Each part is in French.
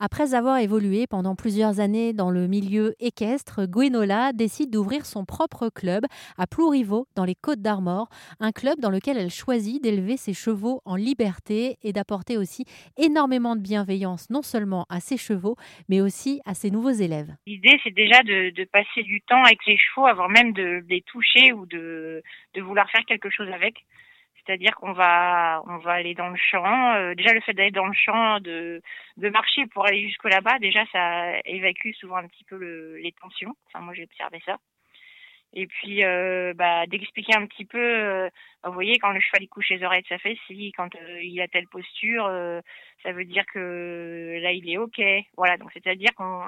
Après avoir évolué pendant plusieurs années dans le milieu équestre, Gwenola décide d'ouvrir son propre club à Plouriveau, dans les Côtes d'Armor, un club dans lequel elle choisit d'élever ses chevaux en liberté et d'apporter aussi énormément de bienveillance, non seulement à ses chevaux, mais aussi à ses nouveaux élèves. L'idée, c'est déjà de, passer du temps avec les chevaux, avant même de les toucher ou de vouloir faire quelque chose avec. C'est-à-dire qu'on va, on va aller dans le champ. Euh, déjà, le fait d'aller dans le champ, de, de marcher pour aller jusque là-bas, déjà, ça évacue souvent un petit peu le, les tensions. Enfin, moi, j'ai observé ça. Et puis, euh, bah, d'expliquer un petit peu, euh, vous voyez, quand le cheval il couche les oreilles de sa si quand il a telle posture, ça veut dire que là, il est OK. Voilà, donc c'est-à-dire qu'on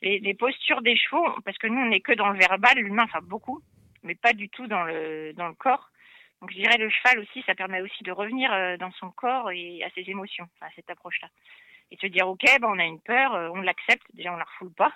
les, les, postures des chevaux, parce que nous, on n'est que dans le verbal, l'humain, enfin beaucoup, mais pas du tout dans le, dans le corps. Donc je dirais le cheval aussi, ça permet aussi de revenir euh, dans son corps et à ses émotions, à cette approche-là. Et se dire, ok, ben, on a une peur, euh, on l'accepte, déjà on la refoule pas.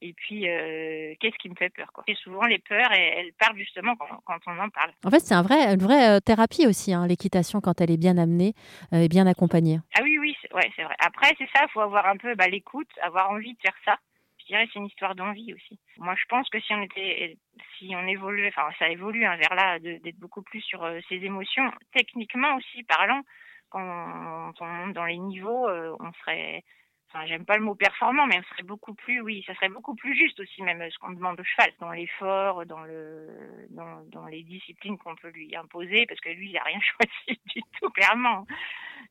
Et puis, euh, qu'est-ce qui me fait peur quoi? Et souvent, les peurs, elles, partent justement quand, on en parle. En fait, c'est un vrai, une vraie thérapie aussi, hein, l'équitation, quand elle est bien amenée et bien accompagnée. Ah oui, oui, c'est, ouais, c'est vrai. Après, c'est ça, il faut avoir un peu bah, l'écoute, avoir envie de faire ça je dirais c'est une histoire d'envie aussi. Moi, je pense que si on était, si on évolue, enfin, ça évolue hein, vers là, d'être beaucoup plus sur euh, ses émotions, techniquement aussi parlant, quand on, monte dans les niveaux, euh, on serait, enfin, j'aime pas le mot performant, mais on serait beaucoup plus, oui, ça serait beaucoup plus juste aussi, même ce qu'on demande au cheval, dans l'effort, dans le, dans, les disciplines qu'on peut lui imposer, parce que lui, il a rien choisi du tout, clairement.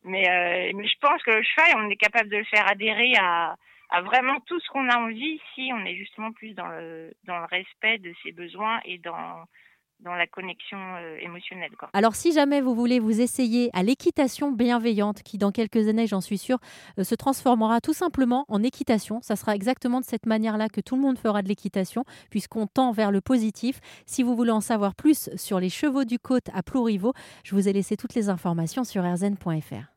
Euh, mais je pense que le cheval, on est capable de le faire adhérer à, à vraiment tout ce qu'on a envie si on est justement plus dans le, dans le respect de ses besoins et dans, dans la connexion euh, émotionnelle. Alors si jamais vous voulez vous essayer à l'équitation bienveillante, qui dans quelques années, j'en suis sûre, euh, se transformera tout simplement en équitation, ça sera exactement de cette manière-là que tout le monde fera de l'équitation, puisqu'on tend vers le positif. Si vous voulez en savoir plus sur les chevaux du côte à Plouriveau, je vous ai laissé toutes les informations sur rzn.fr.